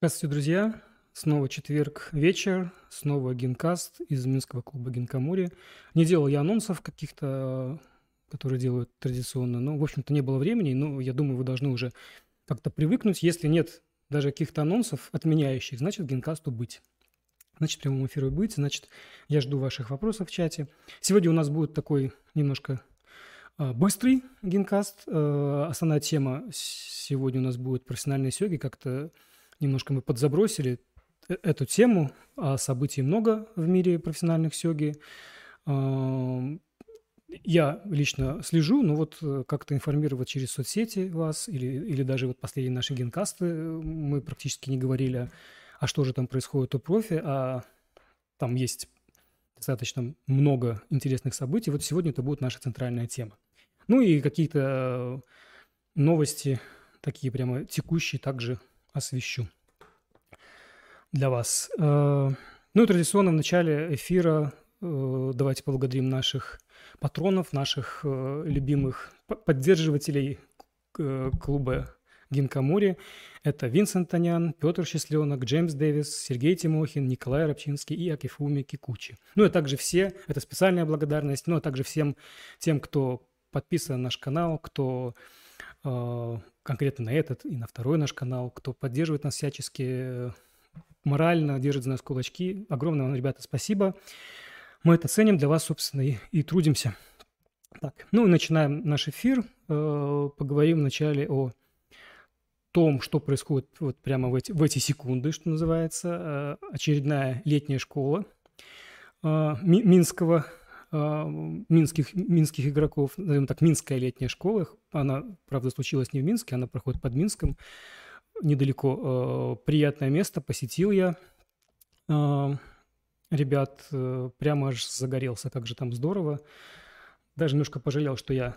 Здравствуйте, друзья! Снова четверг вечер, снова генкаст из Минского клуба Генкамури. Не делал я анонсов каких-то, которые делают традиционно, но, в общем-то, не было времени, но я думаю, вы должны уже как-то привыкнуть. Если нет даже каких-то анонсов отменяющих, значит, генкасту быть. Значит, прямому эфиру быть, значит, я жду ваших вопросов в чате. Сегодня у нас будет такой немножко а, быстрый генкаст. А, основная тема сегодня у нас будет профессиональные сёги. Как-то немножко мы подзабросили э, эту тему, а событий много в мире профессиональных сёги. Я лично слежу, но вот э, как-то информировать через соцсети вас или, или даже вот последние наши генкасты э, мы практически не говорили, а что же там происходит у профи, а там есть достаточно много интересных событий. Вот сегодня это будет наша центральная тема. Ну и какие-то новости, такие прямо текущие, также освещу для вас. Э, ну и традиционно в начале эфира э, давайте поблагодарим наших патронов, наших э, любимых поддерживателей клуба Гинкамури. Это Винсент Танян, Петр Счастленок, Джеймс Дэвис, Сергей Тимохин, Николай Рабчинский и Акифуми Кикучи. Ну и также все, это специальная благодарность, ну а также всем тем, кто подписан на наш канал, кто конкретно на этот и на второй наш канал, кто поддерживает нас всячески морально, держит за нас кулачки. Огромное вам, ребята, спасибо. Мы это ценим, для вас, собственно, и, и трудимся. Так, ну и начинаем наш эфир. Э, поговорим вначале о том, что происходит вот прямо в эти, в эти секунды, что называется. Э, очередная летняя школа э, Минского минских, минских игроков, назовем так, Минская летняя школа. Она, правда, случилась не в Минске, она проходит под Минском, недалеко. Приятное место, посетил я. Ребят, прямо аж загорелся, как же там здорово. Даже немножко пожалел, что я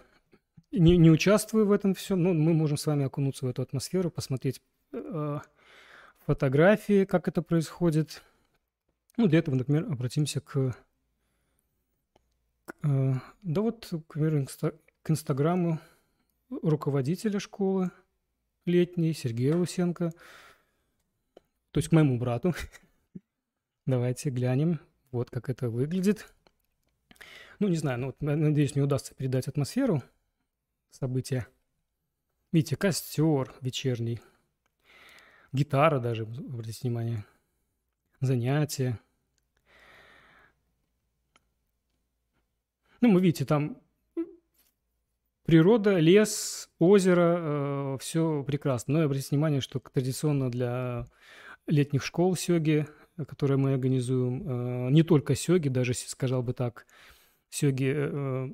не, не участвую в этом всем, но мы можем с вами окунуться в эту атмосферу, посмотреть фотографии, как это происходит. Ну, для этого, например, обратимся к Э, да вот, к примеру, к инстаграму руководителя школы летней Сергея Лусенко, то есть к моему брату. Давайте глянем, вот как это выглядит. Ну, не знаю, ну, вот, надеюсь, мне удастся передать атмосферу события. Видите, костер вечерний, гитара даже, обратите внимание, занятия – Ну, вы видите, там природа, лес, озеро, э, все прекрасно. Но обратите внимание, что традиционно для летних школ сёги, которые мы организуем, э, не только сёги, даже, сказал бы так, сёги э,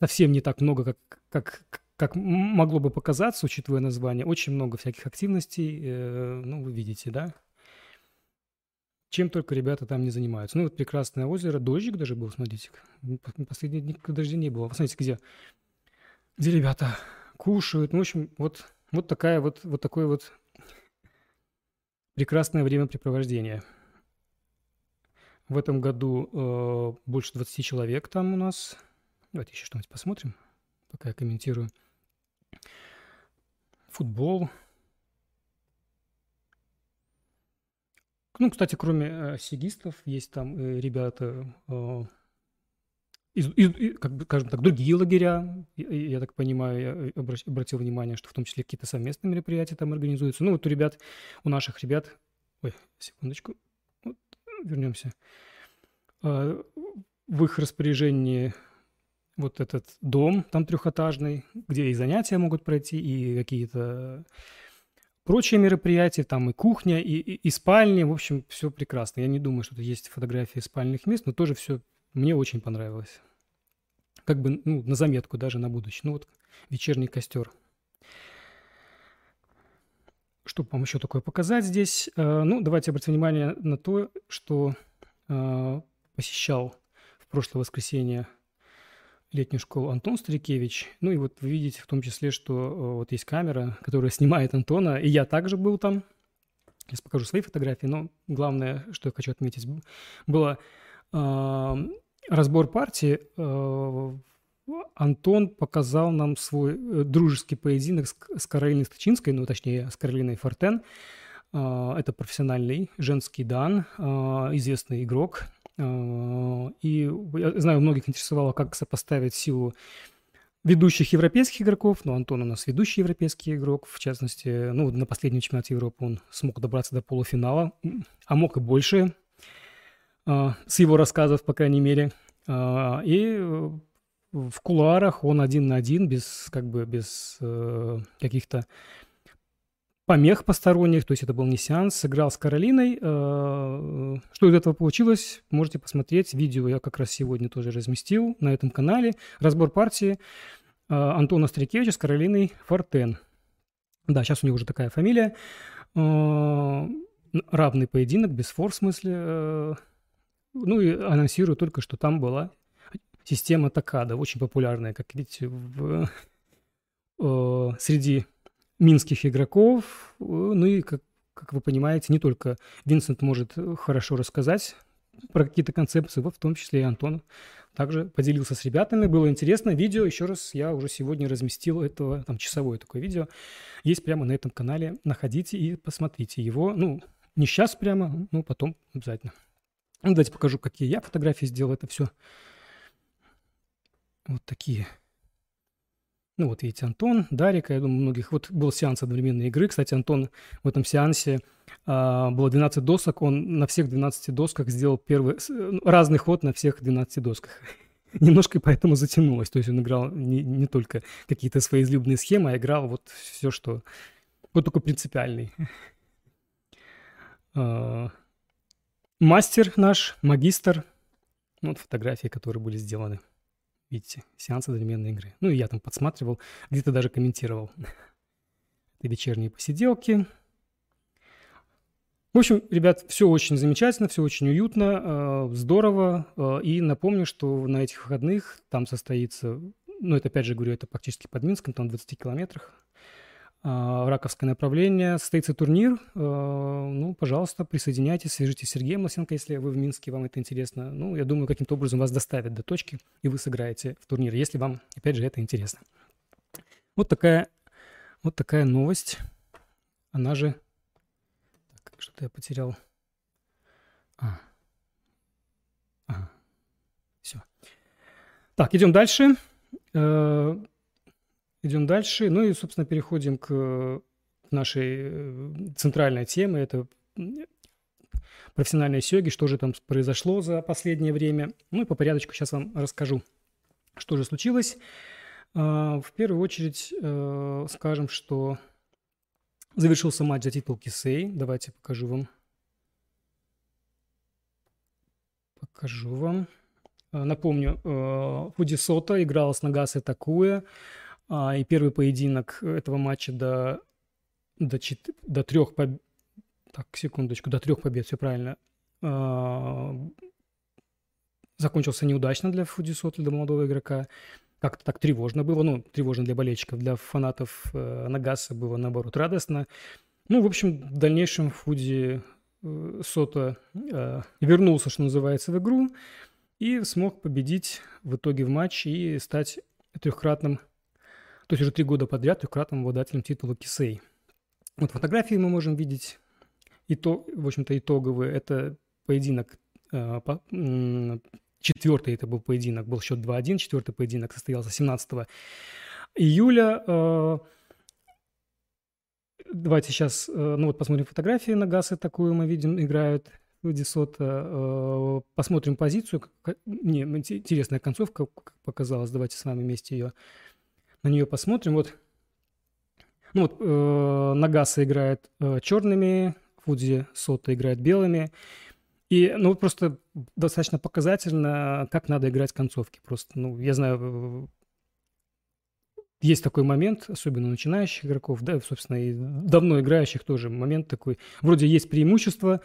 совсем не так много, как, как, как могло бы показаться, учитывая название. Очень много всяких активностей, э, ну, вы видите, да? Чем только ребята там не занимаются. Ну, вот прекрасное озеро, дождик даже был, смотрите. Последние дни дождя не было. Посмотрите, где, где ребята кушают. Ну, в общем, вот, вот, такая вот, вот такое вот прекрасное времяпрепровождение. В этом году э, больше 20 человек там у нас. Давайте еще что-нибудь посмотрим, пока я комментирую. Футбол, Ну, кстати, кроме э, сигистов, есть там э, ребята э, из, из, как бы, скажем так, другие лагеря, я, я так понимаю, я обращ, обратил внимание, что в том числе какие-то совместные мероприятия там организуются. Ну, вот у ребят, у наших ребят, ой, секундочку, вот, вернемся, э, в их распоряжении вот этот дом там трехэтажный, где и занятия могут пройти, и какие-то прочие мероприятия, там и кухня, и, и, и спальни, в общем, все прекрасно. Я не думаю, что есть фотографии спальных мест, но тоже все мне очень понравилось. Как бы, ну, на заметку даже на будущее. Ну, вот вечерний костер. Что вам еще такое показать здесь? Э, ну, давайте обратим внимание на то, что э, посещал в прошлое воскресенье летнюю школу Антон Старикевич. Ну и вот вы видите в том числе, что э, вот есть камера, которая снимает Антона, и я также был там. Сейчас покажу свои фотографии, но главное, что я хочу отметить, было э, разбор партии. Э, Антон показал нам свой э, дружеский поединок с, с Каролиной Стачинской, ну, точнее, с Каролиной Фортен. Это профессиональный женский дан, известный игрок. И я знаю, многих интересовало, как сопоставить силу ведущих европейских игроков. Ну, Антон у нас ведущий европейский игрок, в частности, ну, на последнем чемпионате Европы он смог добраться до полуфинала, а мог и больше, а, с его рассказов, по крайней мере. А, и в кулуарах он один на один, без, как бы, без э, каких-то помех посторонних, то есть это был не сеанс, сыграл с Каролиной. Э, что из этого получилось, можете посмотреть. Видео я как раз сегодня тоже разместил на этом канале. Разбор партии э, Антона Стрикевича с Каролиной Фортен. Да, сейчас у него уже такая фамилия. Э, равный поединок, без фор в смысле. Ну и анонсирую только, что там была система Такада, очень популярная, как видите, в, среди минских игроков. Э, ну и, как, как вы понимаете, не только Винсент может хорошо рассказать про какие-то концепции, вот в том числе и Антон также поделился с ребятами. Было интересно. Видео, еще раз, я уже сегодня разместил этого, там, часовое такое видео. Есть прямо на этом канале. Находите и посмотрите его. Ну, не сейчас прямо, ну, потом обязательно. Ну, давайте покажу, какие я фотографии сделал. Это все вот такие ну вот видите, Антон, Дарика, я думаю, многих. Вот был сеанс одновременной игры. Кстати, Антон в этом сеансе а, было 12 досок. Он на всех 12 досках сделал первый ну, разный ход на всех 12 досках. Немножко поэтому затянулось. То есть он играл не, не только какие-то свои излюбленные схемы, а играл вот все, что... Вот только принципиальный. А, мастер наш, магистр. Вот фотографии, которые были сделаны. Видите, сеанс одновременной игры. Ну и я там подсматривал, где-то даже комментировал. Это вечерние посиделки. В общем, ребят, все очень замечательно, все очень уютно, э, здорово. Э, и напомню, что на этих выходных там состоится, ну это опять же говорю, это практически под Минском, там в 20 километрах раковское направление, состоится турнир. А, ну, пожалуйста, присоединяйтесь, свяжитесь с Сергеем Лосенко, если вы в Минске, вам это интересно. Ну, я думаю, каким-то образом вас доставят до точки, и вы сыграете в турнир, если вам, опять же, это интересно. Вот такая, вот такая новость. Она же... Так, что-то я потерял. А. Ага. Все. Так, идем дальше. Э, Идем дальше. Ну и, собственно, переходим к нашей э, центральной теме. Это профессиональные сёги, что же там произошло за последнее время. Ну и по порядочку сейчас вам расскажу, что же случилось. А, в первую очередь э, скажем, что завершился матч за титул Кисей. Давайте покажу вам. Покажу вам. А, напомню, э, Фудисота играл с Нагасой Такуя. А, и первый поединок этого матча до, до, чет... до трех побед... Так, секундочку, до трех побед, все правильно. А, закончился неудачно для Фудисота, для молодого игрока. Как-то так тревожно было, ну, тревожно для болельщиков, для фанатов э, Нагаса было, наоборот, радостно. Ну, в общем, в дальнейшем Фуди э, Сота э, вернулся, что называется, в игру и смог победить в итоге в матче и стать трехкратным то есть уже три года подряд трехкратным обладателем титула Кисей. Вот фотографии мы можем видеть, и то, в общем-то, итоговые. Это поединок, э, четвертый это был поединок, был счет 2-1, четвертый поединок состоялся 17 июля. Э, давайте сейчас, э, ну вот посмотрим фотографии на Гасы, такую мы видим, играют Десота. Посмотрим позицию. Не, интересная концовка, как показалось. Давайте с вами вместе ее на нее посмотрим. Вот, ну вот э, Нагаса играет э, черными, Фудзи Сота играет белыми. И, ну, просто достаточно показательно, как надо играть концовки. Просто, ну, я знаю, есть такой момент, особенно начинающих игроков, да, собственно, и давно играющих тоже момент такой. Вроде есть преимущество,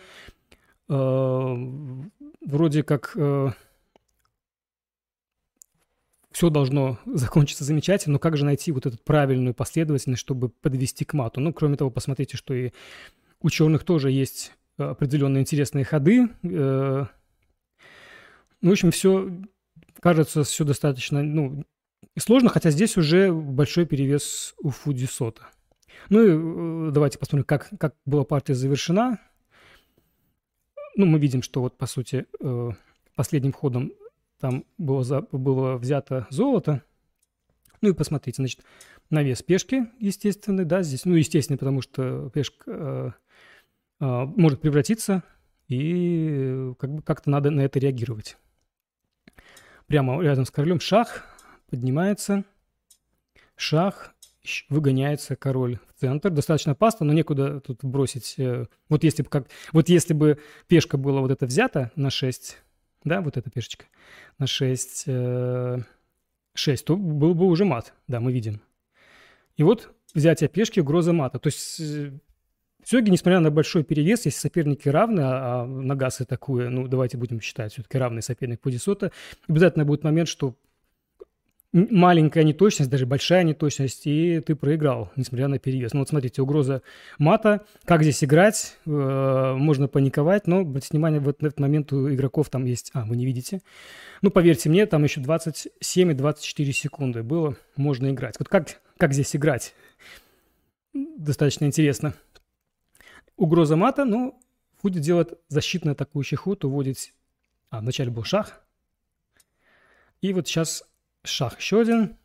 э, вроде как э, все должно закончиться замечательно, но как же найти вот эту правильную последовательность, чтобы подвести к мату? Ну, кроме того, посмотрите, что и у черных тоже есть э, определенные интересные ходы. Э, ну, в общем, все кажется все достаточно ну, сложно, хотя здесь уже большой перевес у Фудисота. Ну и э, давайте посмотрим, как, как была партия завершена. Ну, мы видим, что вот, по сути, последним ходом там было, за, было взято золото. Ну и посмотрите, значит, навес пешки естественный, да, здесь, ну, естественно, потому что пешка э, э, может превратиться, и как бы как-то надо на это реагировать. Прямо рядом с королем шах поднимается, шах, выгоняется король в центр. Достаточно опасно, но некуда тут бросить. Э, вот если бы, как, вот если бы пешка была вот эта взята на 6, да, вот эта пешечка, на 6, 6, э, то был бы уже мат, да, мы видим. И вот взятие пешки, угроза мата. То есть э, все-таки, несмотря на большой перевес, если соперники равны, а, а Нагасы такое, ну, давайте будем считать, все-таки равный соперник Пудисота, обязательно будет момент, что маленькая неточность, даже большая неточность, и ты проиграл, несмотря на перевес. Ну вот смотрите, угроза мата, как здесь играть, э, можно паниковать, но, обратите внимание, в этот момент у игроков там есть... А, вы не видите? Ну, поверьте мне, там еще 27 и 24 секунды было, можно играть. Вот как, как здесь играть? Достаточно интересно. Угроза мата, ну, Фуди делает защитный атакующий ход, уводит... А, вначале был шах. И вот сейчас шах еще один,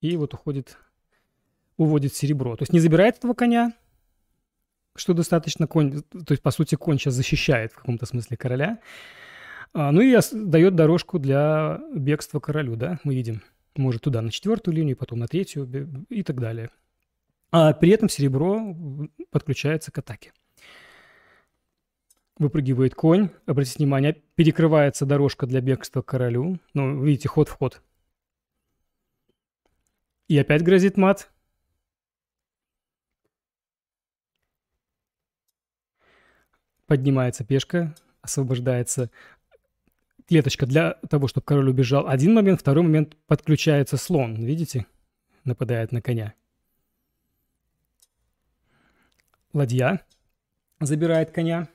и вот уходит, уводит серебро. То есть не забирает этого коня, что достаточно конь, то есть, по сути, конь сейчас защищает в каком-то смысле короля. А, ну и дает дорожку для бегства королю, да, мы видим. Может туда на четвертую линию, потом на третью и так далее. А при этом серебро подключается к атаке. Выпрыгивает конь, обратите внимание, перекрывается дорожка для бегства королю. Ну, видите, ход в ход. И опять грозит мат. Поднимается пешка, освобождается клеточка для того, чтобы король убежал. Один момент, второй момент подключается слон. Видите? Нападает на коня. Ладья забирает коня.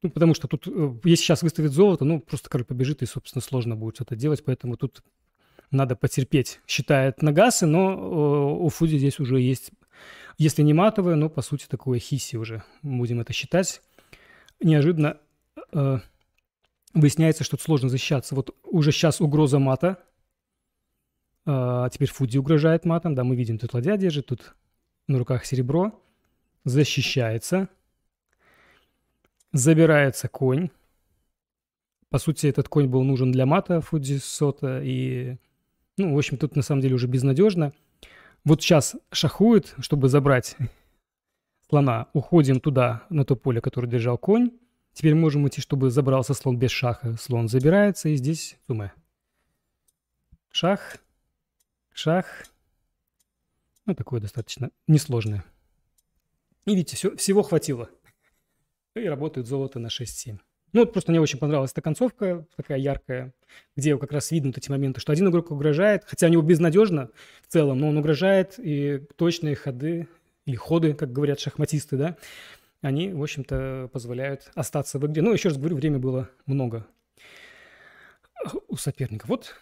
Ну, потому что тут, э, если сейчас выставит золото, ну, просто король побежит, и, собственно, сложно будет что-то делать, поэтому тут надо потерпеть, считает Нагасы, но э, у Фуди здесь уже есть, если не матовое, но по сути такое хиси уже, будем это считать. Неожиданно э, выясняется, что сложно защищаться. Вот уже сейчас угроза мата, э, теперь Фуди угрожает матом, да, мы видим, тут ладья держит, тут на руках серебро, защищается, забирается конь, по сути, этот конь был нужен для мата Фудзи Сота, и ну, в общем, тут на самом деле уже безнадежно. Вот сейчас шахует, чтобы забрать слона. Уходим туда, на то поле, которое держал конь. Теперь можем идти, чтобы забрался слон без шаха. Слон забирается, и здесь туме. Шах, шах. Ну, такое достаточно несложное. И видите, все, всего хватило. И работает золото на 6-7. Ну, вот просто мне очень понравилась эта концовка, такая яркая, где как раз видно эти моменты, что один игрок угрожает, хотя у него безнадежно в целом, но он угрожает, и точные ходы, или ходы, как говорят шахматисты, да, они, в общем-то, позволяют остаться в игре. Ну, еще раз говорю, время было много у соперника. Вот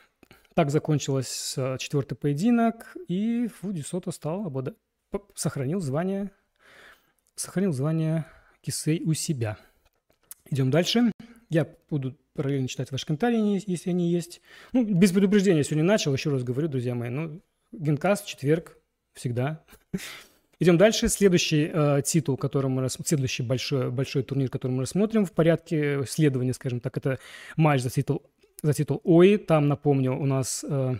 так закончился четвертый поединок, и Фуди Сото стал обладать, сохранил звание, сохранил звание Кисей у себя – Идем дальше. Я буду параллельно читать ваши комментарии, если они есть. Ну, без предупреждения сегодня начал, еще раз говорю, друзья мои. Ну, генкаст, четверг, всегда. Идем дальше. Следующий э, титул, который мы рас... следующий большой, большой турнир, который мы рассмотрим в порядке следования, скажем так, это матч за титул, за титул ОИ. Там, напомню, у нас э,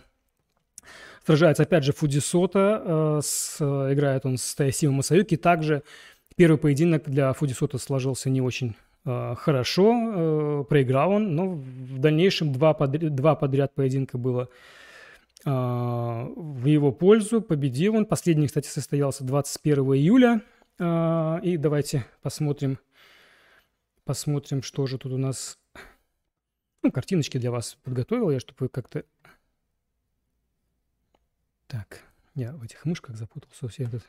сражается опять же Фудисота, э, с, э, играет он с Тайсима Масаюки. Также первый поединок для Фудисота сложился не очень хорошо, э, проиграл он, но в дальнейшем два подряд, два подряд поединка было э, в его пользу, победил он. Последний, кстати, состоялся 21 июля. И давайте посмотрим, посмотрим, что же тут у нас. Ну, картиночки для вас подготовил я, чтобы вы как-то... Так, я в этих мышках запутался все этот.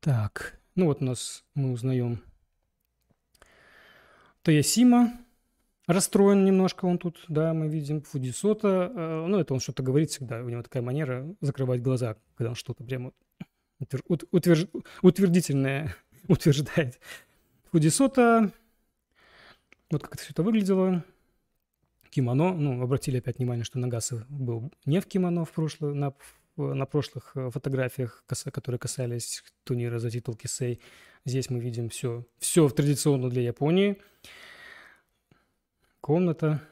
Так, ну вот у нас мы узнаем Таясима расстроен немножко он тут, да, мы видим. Фудисота, э, ну, это он что-то говорит всегда, у него такая манера закрывать глаза, когда он что-то прямо утверж... утвердительное утверждает. Фудисота, вот как это все это выглядело. Кимоно, ну, обратили опять внимание, что Нагасы был не в кимоно в прошлое, на, на прошлых э, фотографиях, которые касались турнира за титул Кисей. Здесь мы видим все, все традиционно для Японии. Комната.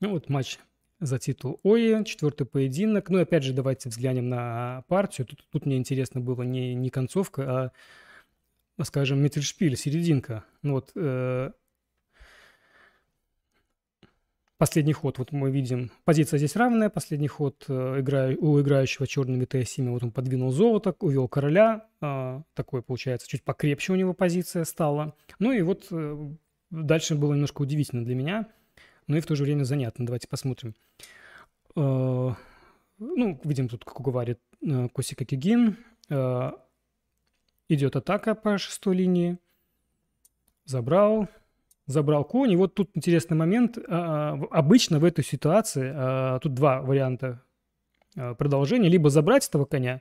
Ну вот матч за титул ОИ, четвертый поединок. Ну и опять же давайте взглянем на партию. Тут, тут мне интересно было не, не концовка, а, скажем, Миттельшпиль, серединка. Ну вот э, Последний ход, вот мы видим, позиция здесь равная, последний ход э, у играющего черными ТС-7, вот он подвинул золото, увел короля, э, такой, получается, чуть покрепче у него позиция стала. Ну и вот э, дальше было немножко удивительно для меня, но и в то же время занятно. Давайте посмотрим. Э, ну, видим тут, как говорит Косика Кигин, идет атака по шестой линии, забрал, забрал конь. И вот тут интересный момент. А, обычно в этой ситуации а, тут два варианта а, продолжения. Либо забрать этого коня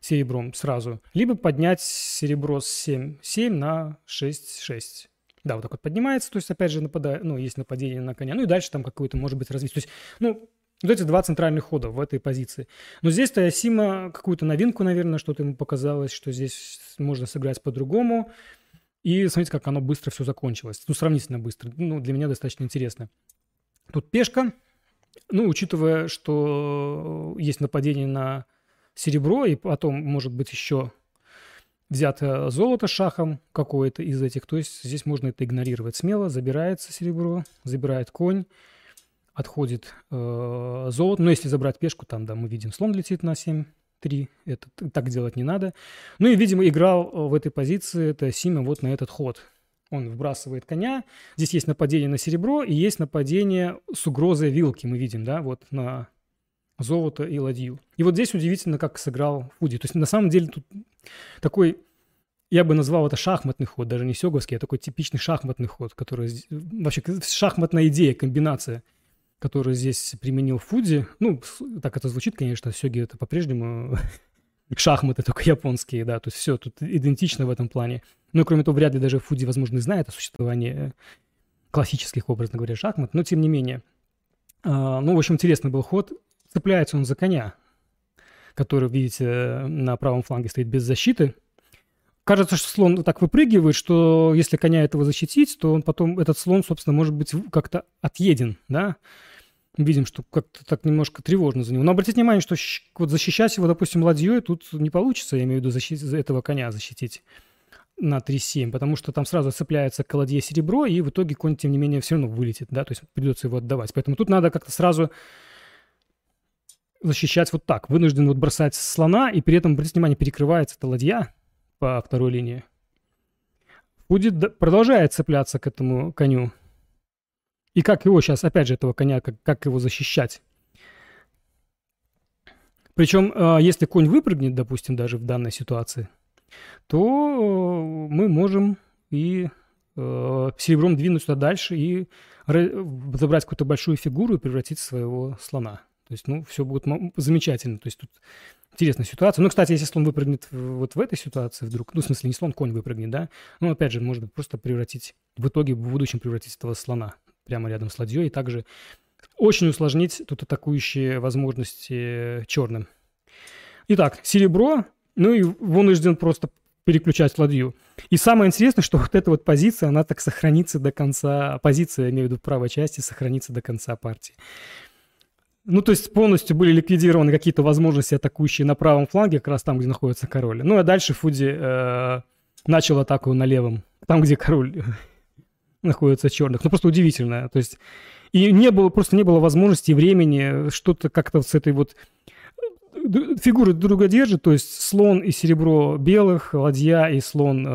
серебром сразу, либо поднять серебро с 7, 7 на 6, 6. Да, вот так вот поднимается, то есть опять же нападает, ну, есть нападение на коня. Ну и дальше там какое-то может быть развитие. То есть, ну, вот эти два центральных хода в этой позиции. Но здесь Таясима какую-то новинку, наверное, что-то ему показалось, что здесь можно сыграть по-другому. И смотрите, как оно быстро все закончилось. Ну, сравнительно быстро. Ну, для меня достаточно интересно. Тут пешка. Ну, учитывая, что есть нападение на серебро, и потом, может быть, еще взято золото шахом какое-то из этих, то есть здесь можно это игнорировать смело. Забирается серебро, забирает конь, отходит э, золото. Но если забрать пешку, там, да, мы видим, слон летит на 7 3. Это так делать не надо. Ну и, видимо, играл э, в этой позиции это Сима вот на этот ход. Он вбрасывает коня. Здесь есть нападение на серебро и есть нападение с угрозой вилки, мы видим, да, вот на золото и ладью. И вот здесь удивительно, как сыграл Фуди. То есть на самом деле тут такой, я бы назвал это шахматный ход, даже не сёговский, а такой типичный шахматный ход, который вообще шахматная идея, комбинация – который здесь применил Фуди. Ну, так это звучит, конечно, сёги это по-прежнему шахматы, только японские, да, то есть все тут идентично в этом плане. Ну, кроме того, вряд ли даже Фуди, возможно, знает о существовании классических, образно говоря, шахмат, но тем не менее. А, ну, в общем, интересный был ход. Цепляется он за коня, который, видите, на правом фланге стоит без защиты. Кажется, что слон так выпрыгивает, что если коня этого защитить, то он потом, этот слон, собственно, может быть как-то отъеден, да видим, что как-то так немножко тревожно за него. Но обратите внимание, что вот защищать его, допустим, ладьей тут не получится, я имею в виду защитить, этого коня защитить на 3-7, потому что там сразу цепляется к ладье серебро, и в итоге конь, тем не менее, все равно вылетит, да, то есть придется его отдавать. Поэтому тут надо как-то сразу защищать вот так. Вынужден вот бросать слона, и при этом, обратите внимание, перекрывается эта ладья по второй линии. Будет, продолжает цепляться к этому коню. И как его сейчас, опять же, этого коня, как, как его защищать? Причем, а, если конь выпрыгнет, допустим, даже в данной ситуации, то э, мы можем и э, серебром двинуть туда дальше и забрать какую-то большую фигуру и превратить своего слона. То есть, ну, все будет замечательно. То есть тут интересная ситуация. Ну, кстати, если слон выпрыгнет вот в этой ситуации вдруг, ну, в смысле, не слон, конь выпрыгнет, да, ну, опять же, может просто превратить, в итоге в будущем превратить этого слона прямо рядом с ладьей, и также очень усложнить тут атакующие возможности черным. Итак, серебро, ну и вынужден просто переключать ладью. И самое интересное, что вот эта вот позиция, она так сохранится до конца, позиция, имею в виду правой части, сохранится до конца партии. Ну, то есть полностью были ликвидированы какие-то возможности атакующие на правом фланге, как раз там, где находится король. Ну, а дальше Фуди э, начал атаку на левом, там, где король находится черных. Ну, просто удивительно. То есть, и не было, просто не было возможности времени что-то как-то с этой вот фигуры друг друга держат, то есть слон и серебро белых, ладья и слон, э,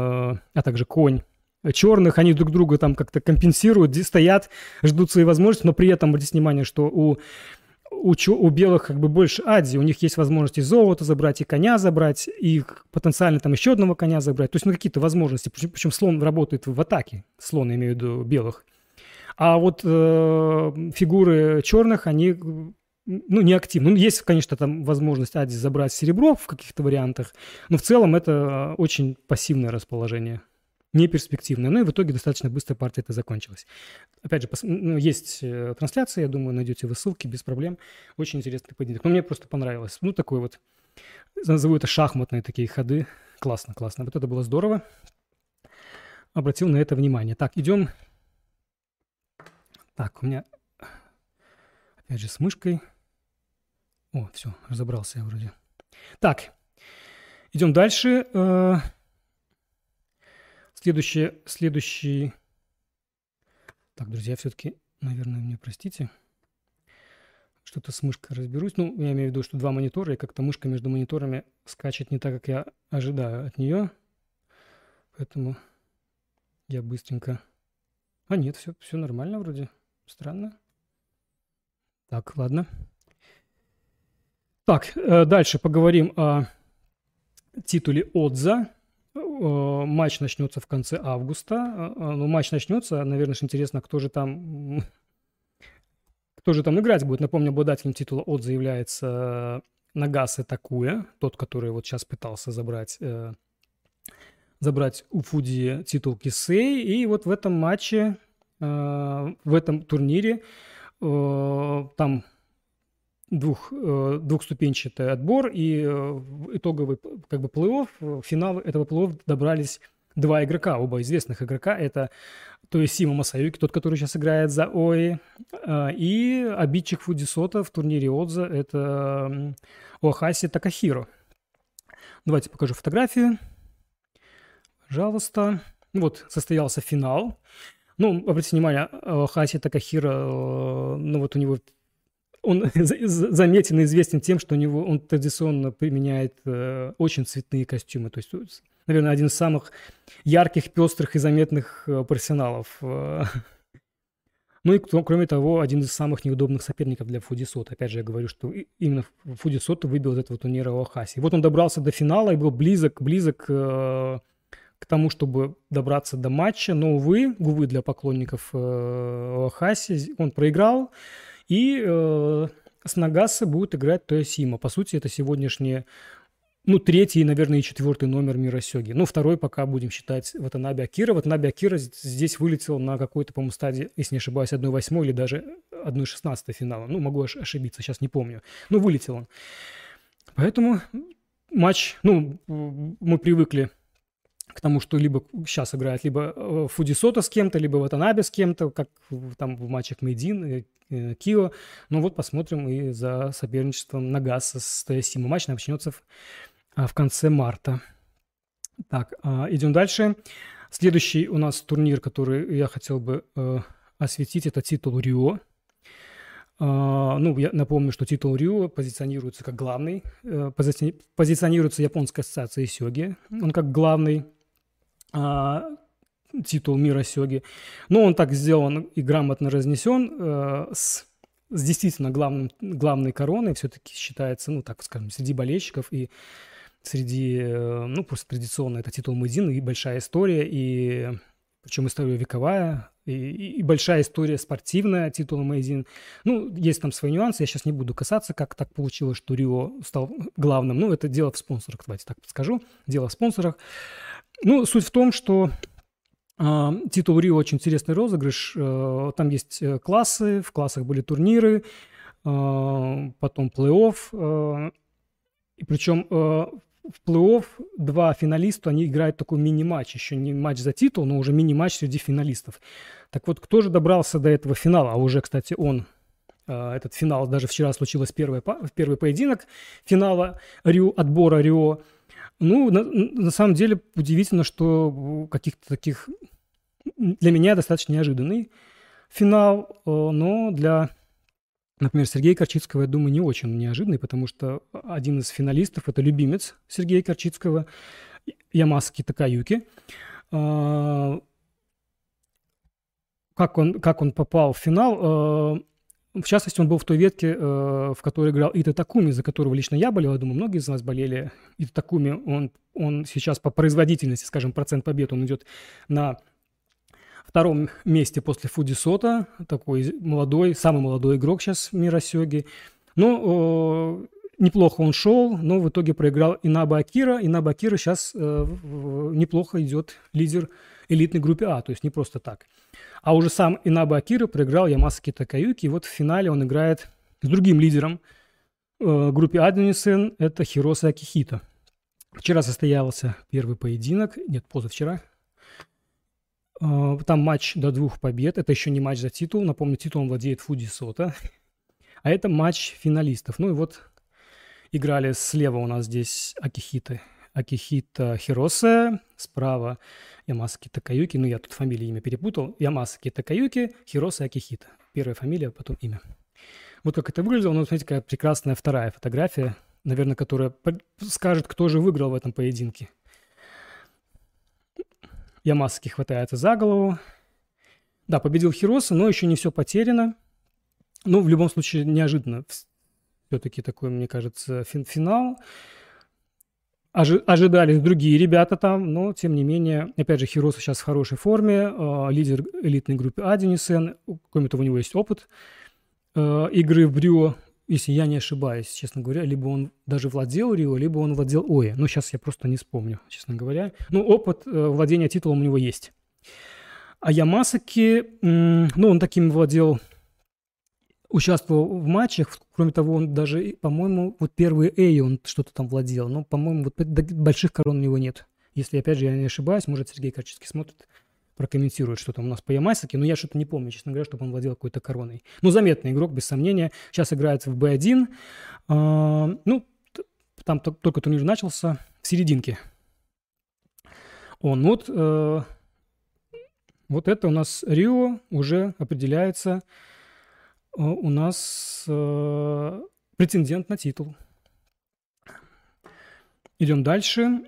а также конь черных, они друг друга там как-то компенсируют, стоят, ждут свои возможности, но при этом обратите внимание, что у у, у белых как бы больше адзи, у них есть возможности золото забрать, и коня забрать, и потенциально там еще одного коня забрать. То есть, ну, какие-то возможности. Причем, причем слон работает в атаке, слон, имею в виду белых. А вот э, фигуры черных, они ну, не активны. Ну, есть, конечно, там возможность Ади забрать серебро в каких-то вариантах, но в целом это очень пассивное расположение не перспективная. Ну и в итоге достаточно быстро партия это закончилась. Опять же, ну, есть э, трансляция, я думаю, найдете вы ссылки без проблем. Очень интересный поединок. Но мне просто понравилось. Ну, такой вот, назову это шахматные такие ходы. Классно, классно. Вот это было здорово. Обратил на это внимание. Так, идем. Так, у меня опять же с мышкой. О, все, разобрался я вроде. Так, идем дальше. Следующее, следующий... Так, друзья, все-таки, наверное, мне простите. Что-то с мышкой разберусь. Ну, я имею в виду, что два монитора, и как-то мышка между мониторами скачет не так, как я ожидаю от нее. Поэтому я быстренько... А нет, все, все нормально вроде. Странно. Так, ладно. Так, э, дальше поговорим о титуле Отза. Э, матч начнется в конце августа. Э, э, ну, матч начнется. Наверное, интересно, кто же там кто же там играть будет. Напомню, обладателем титула от заявляется Нагасы Такуя, тот, который вот сейчас пытался забрать, э, забрать у Фуди титул Кисей. И вот в этом матче, э, в этом турнире, э, там двух, э, двухступенчатый отбор, и э, итоговый как бы плей-офф, в финал этого плей-офф добрались два игрока, оба известных игрока. Это Тоесима Масаюки, тот, который сейчас играет за Ои, э, и обидчик Фудисота в турнире Отза, это Оахаси Такахиро. Давайте покажу фотографию. Пожалуйста. Вот, состоялся финал. Ну, обратите внимание, Хаси Такахира, ну вот у него он заметен и известен тем, что у него он традиционно применяет э, очень цветные костюмы. То есть, наверное, один из самых ярких, пестрых и заметных э, профессионалов. Э. Ну и кроме того, один из самых неудобных соперников для Фудисота. Опять же, я говорю, что именно Фудисота выбил из этого турнира Оахаси. Вот он добрался до финала и был близок, близок э, к тому, чтобы добраться до матча. Но, увы, увы для поклонников э, Оахаси, он проиграл. И э, с Нагаса будет играть Тоясима. По сути, это сегодняшний, ну, третий, наверное, и четвертый номер мира Сёги. Ну, второй пока будем считать Ватанаби Акира. Ватанаби Акира здесь вылетел на какой-то, по-моему, стадии, если не ошибаюсь, 1-8 или даже 1-16 финала. Ну, могу ошибиться, сейчас не помню. Ну, вылетел он. Поэтому матч, ну, мы привыкли к тому, что либо сейчас играет либо э, Фудисота с кем-то, либо Ватанаbe с кем-то, как там в матчах Мейдин, э, Кио. Ну вот посмотрим и за соперничеством Нагаса с Тоясима. Матч начнется в, а, в конце марта. Так, а, идем дальше. Следующий у нас турнир, который я хотел бы э, осветить, это титул Рио. Uh, ну, я напомню, что титул Рио позиционируется как главный, uh, пози позиционируется японской ассоциацией Сёги, он как главный титул мира Сёги. Но он так сделан и грамотно разнесен э, с, с действительно главным, главной короной. Все-таки считается, ну, так скажем, среди болельщиков и среди, э, ну, просто традиционно это титул Мэдзин и большая история, и причем история вековая, и, и большая история спортивная титула Мэйзин. Ну, есть там свои нюансы, я сейчас не буду касаться, как так получилось, что Рио стал главным. Ну, это дело в спонсорах, давайте так подскажу, дело в спонсорах. Ну, суть в том, что э, титул Рио очень интересный розыгрыш. Э, там есть э, классы, в классах были турниры, э, потом плей-офф. Э, и причем э, в плей-офф два финалиста, они играют такой мини-матч, еще не матч за титул, но уже мини-матч среди финалистов. Так вот, кто же добрался до этого финала? А уже, кстати, он этот финал, даже вчера случилось первый, первый поединок финала Рио, отбора Рио. Ну, на, на самом деле удивительно, что каких-то таких для меня достаточно неожиданный финал, э, но для, например, Сергея Корчицкого, я думаю, не очень неожиданный, потому что один из финалистов – это любимец Сергея Корчицкого, Ямаски Такаюки. А, как он, как он попал в финал? Э, В частности, он был в той ветке, э, в которой играл Ита Такуми, за которого лично я болел. Я думаю, многие из вас болели. Ита Такуми, он, он сейчас по производительности, скажем, процент побед, он идет на втором месте после Фудисота. Такой молодой, самый молодой игрок сейчас мира Сёги. Э, неплохо он шел, но в итоге проиграл Инаба Акира. Инаба Акира сейчас э, неплохо идет лидер элитной группе А, то есть не просто так. А уже сам Инаба Акира проиграл Ямасаки Такаюки, и вот в финале он играет с другим лидером э, группе Аднисен, это Хироса Акихита. Вчера состоялся первый поединок, нет, позавчера. Э, там матч до двух побед, это еще не матч за титул, напомню, титул он владеет Фуди Сота. А это матч финалистов. Ну и вот играли слева у нас здесь Акихита Акихита Хиросе, справа Ямасаки Такаюки, ну я тут фамилии имя перепутал, Ямасаки Такаюки, Хиросе Акихита. Первая фамилия, потом имя. Вот как это выглядело, ну, смотрите, какая прекрасная вторая фотография, наверное, которая скажет, кто же выиграл в этом поединке. Ямасаки хватается за голову. Да, победил Хироса, но еще не все потеряно. Ну, в любом случае, неожиданно. Все-таки такой, мне кажется, финал ожи- ожидались другие ребята там, но тем не менее, опять же, Хироса сейчас в хорошей форме, э, лидер элитной группы А, Денисен, кроме того, у него есть опыт э, игры в Брио, если я не ошибаюсь, честно говоря, либо он даже владел Рио, либо он владел Ое. Но сейчас я просто не вспомню, честно говоря. Но опыт э, владения титулом у него есть. А Ямасаки, ну, он таким владел участвовал в матчах. Кроме того, он даже, по-моему, вот первые Эй он что-то там владел. Но, по-моему, вот больших корон у него нет. Если, опять же, я не ошибаюсь, может, Сергей Карчевский смотрит, прокомментирует, что там у нас по Ямайсаке, но я что-то не помню, честно говоря, чтобы он владел какой-то короной. Ну, заметный игрок, без сомнения. Сейчас играет в Б1. А, ну, там только турнир начался, в серединке. Он вот, э, вот это у нас Рио уже определяется Э, у нас э, претендент на титул. Идем дальше.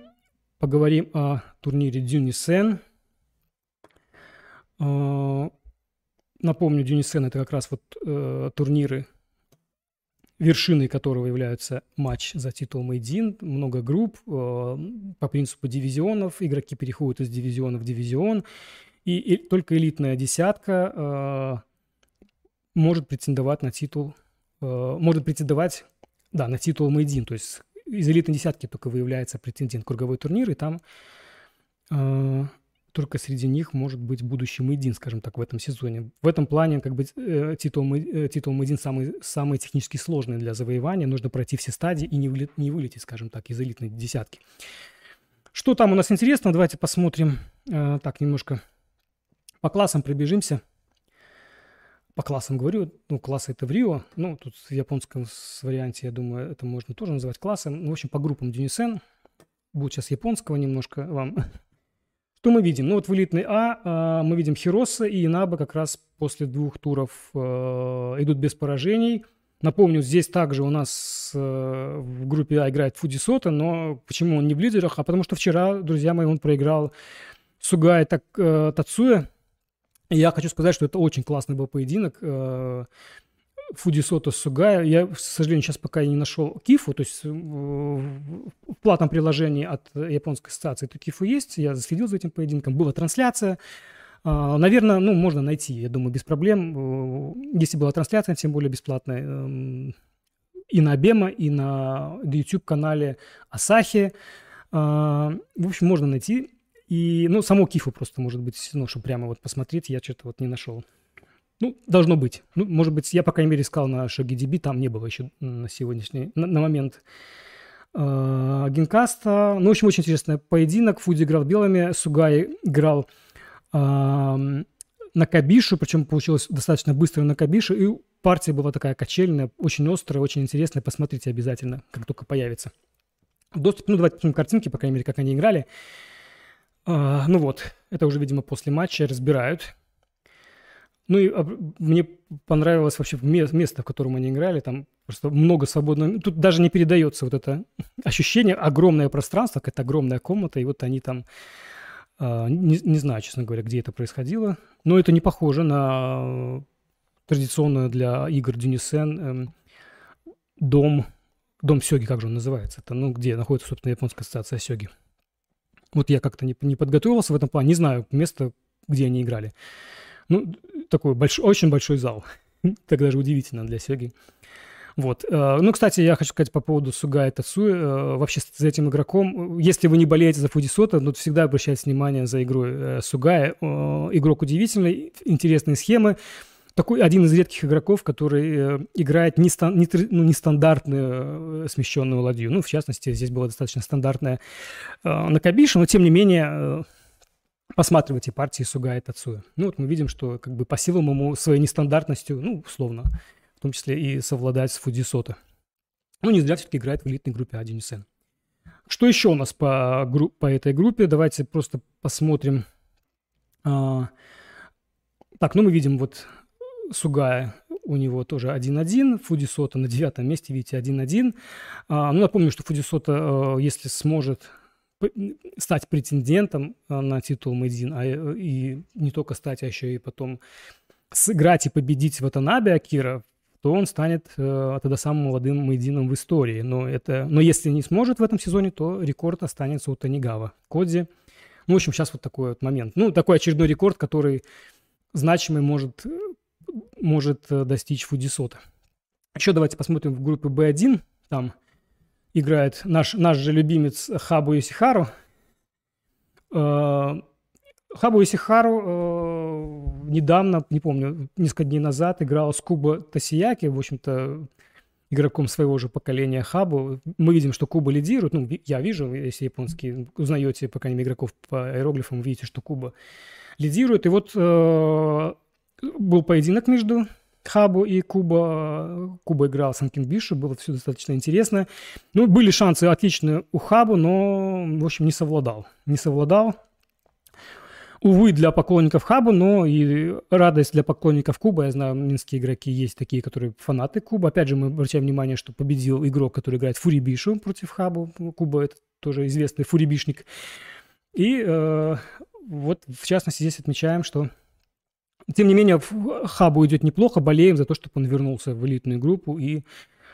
Поговорим о турнире Дюнисен. Э, напомню, Дюнисен это как раз вот э, турниры, вершиной которого являются матч за титул Мейдин, много групп, э, по принципу дивизионов, игроки переходят из дивизиона в дивизион, и, и только элитная десятка э, может претендовать на титул, э, может претендовать, да, на титул Мейдин, то есть из элитной десятки только выявляется претендент круговой турнир, и там э, только среди них может быть будущий Мейдин, скажем так, в этом сезоне. В этом плане как бы э, титул, э, титул Мейдин самый, самый технически сложный для завоевания. Нужно пройти все стадии и не, вылет, не вылететь, скажем так, из элитной десятки. Что там у нас интересно? Давайте посмотрим. Э, так, немножко по классам пробежимся по классам говорю, ну, классы это в Рио, ну, тут в японском варианте, я думаю, это можно тоже называть классом. Ну, в общем, по группам Дюнисен, будет сейчас японского немножко вам. Что мы видим? Ну, вот в элитной А, а мы видим Хироса и Инаба как раз после двух туров э, идут без поражений. Напомню, здесь также у нас э, в группе А играет Фудисота, но почему он не в лидерах? А потому что вчера, друзья мои, он проиграл Сугай так, э, Тацуя, я хочу сказать, что это очень классный был поединок. Э, Фудисото Сугая. Я, к сожалению, сейчас пока не нашел Кифу, то есть в платном приложении от японской ассоциации это Кифу есть. Я следил за этим поединком. Была трансляция. А, Наверное, ну, можно найти, я думаю, без проблем. Если была трансляция, тем более бесплатная, эм, и на Абема, и на YouTube-канале Асахи. В общем, можно найти. И, ну, само Кифу просто, может быть, ну, чтобы прямо вот посмотреть, я что-то вот не нашел. Ну, должно быть. Ну, может быть, я, по крайней мере, искал на ShogiDB, там не было еще на сегодняшний, на, на момент э, Генкаста. Ну, в общем, очень интересный поединок. Фуди играл белыми, Сугай играл э, на Кабишу, причем получилось достаточно быстро на Кабишу, и партия была такая качельная, очень острая, очень интересная. Посмотрите обязательно, как только появится. Доступ, ну, давайте посмотрим картинки, по крайней мере, как они играли. А, ну вот, это уже, видимо, после матча разбирают. Ну и а, мне понравилось вообще место, в котором они играли. Там просто много свободного... Тут даже не передается вот это ощущение. Огромное пространство, какая-то огромная комната. И вот они там... А, не, не знаю, честно говоря, где это происходило. Но это не похоже на традиционно для игр Дюнисен эм, дом, дом Сёги, как же он называется? Это, ну, где находится, собственно, японская ассоциация Сёги. Вот я как-то не, не подготовился в этом плане, не знаю место, где они играли. Ну, такой большой, очень большой зал. так даже удивительно для Сёги. Вот. Э, ну, кстати, я хочу сказать по поводу Сугая Тацуи. Э, вообще с этим игроком, если вы не болеете за Фудисота, ну, всегда обращайте внимание за игрой э, Сугая. Игрок удивительный, интересные схемы. Такой один из редких игроков, который играет нестан, не, ну, нестандартную смещенную ладью. Ну, в частности, здесь была достаточно стандартная Накабиша, но тем не менее посматривайте партии Сугая Тацуя. Ну, вот мы видим, что как бы по силам ему своей нестандартностью, ну, условно, в том числе и совладать с Фудисото. Ну, не зря все-таки играет в элитной группе А1 Что еще у нас по, по этой группе? Давайте просто посмотрим. А, так, ну мы видим вот Сугая, у него тоже 1-1, Фудисота на девятом месте, видите, 1-1. А, ну, напомню, что Фудисота, э, если сможет стать претендентом э, на титул Мэйдин, а и не только стать, а еще и потом сыграть и победить Ватанабе Акира то он станет э, тогда самым молодым Мейдином в истории. Но, это, но если не сможет в этом сезоне, то рекорд останется у Танигава. Кодзи. Ну, в общем, сейчас вот такой вот момент. Ну, такой очередной рекорд, который значимый может, может э, достичь Фудисота. Еще давайте посмотрим в группе B1. Там играет наш, наш же любимец Хабу Йосихару. Э, Хабу Исихару э, недавно, не помню, несколько дней назад играл с Куба Тосияки, в общем-то, игроком своего же поколения Хабу. Мы видим, что Куба лидирует. Ну, я вижу, если японский узнаете, по крайней мере, игроков по аэроглифам, видите, что Куба лидирует. И вот э, был поединок между Хабу и Куба. Куба играл с Бишу, было все достаточно интересно. Ну, были шансы отличные у Хабу, но, в общем, не совладал. Не совладал. Увы, для поклонников Хаба, но и радость для поклонников Куба. Я знаю, минские игроки есть такие, которые фанаты Куба. Опять же, мы обращаем внимание, что победил игрок, который играет Фурибишу против Хабу. Куба – это тоже известный фурибишник. И э, вот, в частности, здесь отмечаем, что тем не менее, Хабу идет неплохо, болеем за то, чтобы он вернулся в элитную группу и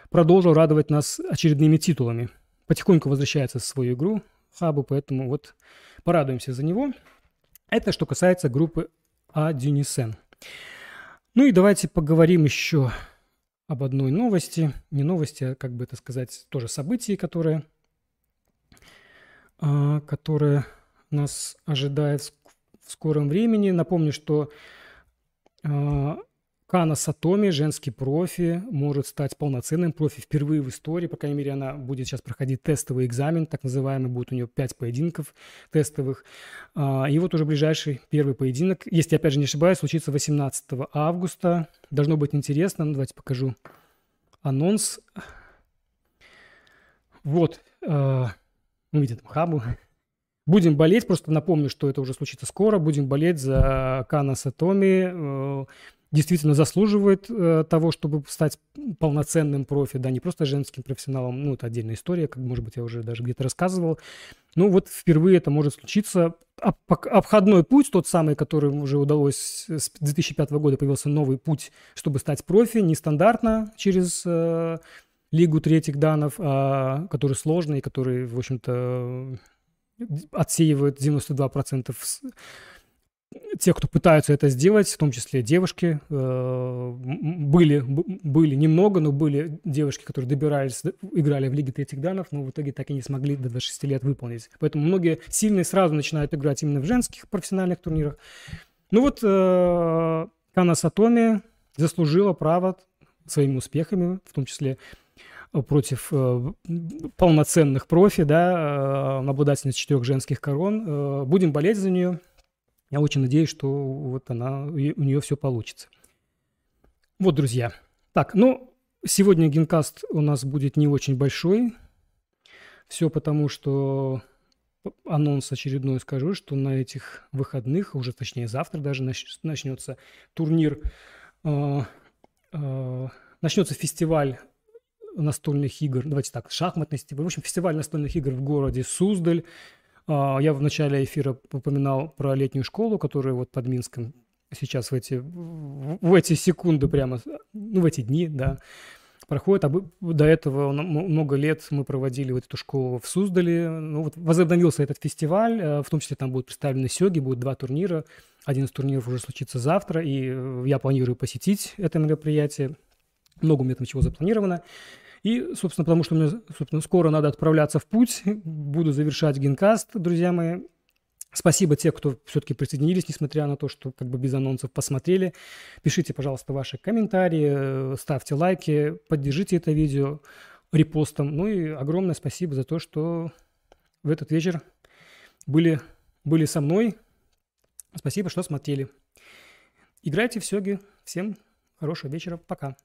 продолжил радовать нас очередными титулами. Потихоньку возвращается в свою игру Хабу, поэтому вот порадуемся за него. Это что касается группы А Дюнисен. Ну и давайте поговорим еще об одной новости. Не новости, а, как бы это сказать, тоже событии, которое, а, которое нас ожидает в скором времени. Напомню, что Кана Сатоми, женский профи, может стать полноценным профи впервые в истории. По крайней мере, она будет сейчас проходить тестовый экзамен, так называемый. Будет у нее 5 поединков тестовых. А, и вот уже ближайший первый поединок, если, опять же, не ошибаюсь, случится 18 августа. Должно быть интересно. Ну, давайте покажу анонс. Вот. А, ну, видите, там хабу. Будем болеть, просто напомню, что это уже случится скоро. Будем болеть за Кана Сатоми э, действительно заслуживает э, того, чтобы стать полноценным профи, да, не просто женским профессионалом, ну, это отдельная история, как, может быть, я уже даже где-то рассказывал. Ну, вот впервые это может случиться. Об, обходной путь, тот самый, который уже удалось, с 2005 года появился новый путь, чтобы стать профи, нестандартно через э, лигу третьих данов, а, который сложный, который, в общем-то, отсеивает 92% те, кто пытаются это сделать, в том числе девушки, э, были, были немного, но были девушки, которые добирались, играли в Лиге третьих данов, но в итоге так и не смогли до 26 лет выполнить. Поэтому многие сильные сразу начинают играть именно в женских профессиональных турнирах. Ну вот э, Кана Сатоми заслужила право своими успехами, в том числе против э, полноценных профи, да, э, обладательниц четырех женских корон. Э, будем болеть за нее. Я очень надеюсь, что вот она, у нее все получится. Вот, друзья. Так, ну, сегодня генкаст у нас будет не очень большой. Все потому, что анонс очередной скажу, что на этих выходных, уже точнее завтра даже начнется турнир, э, э, начнется фестиваль настольных игр, давайте так, шахматный фестиваль, в общем, фестиваль настольных игр в городе Суздаль. А, я в начале эфира упоминал про летнюю школу, которая вот под Минском сейчас в эти, в эти секунды прямо, ну, в эти дни, да, проходит. А до этого много лет мы проводили вот эту школу в Суздале. Ну, вот возобновился этот фестиваль, э, в том числе там будут представлены сёги, будет два турнира. Один из турниров уже случится завтра, и я планирую посетить это мероприятие. Много у меня там чего запланировано. И, собственно, потому что мне, собственно, скоро надо отправляться в путь, буду завершать генкаст, друзья мои. Спасибо те, кто все-таки присоединились, несмотря на то, что как бы без анонсов посмотрели. Пишите, пожалуйста, ваши комментарии, э, ставьте лайки, поддержите это видео репостом. Ну и огромное спасибо за то, что в этот вечер были, были со мной. Спасибо, что смотрели. Играйте в сёги. Всем хорошего вечера. Пока.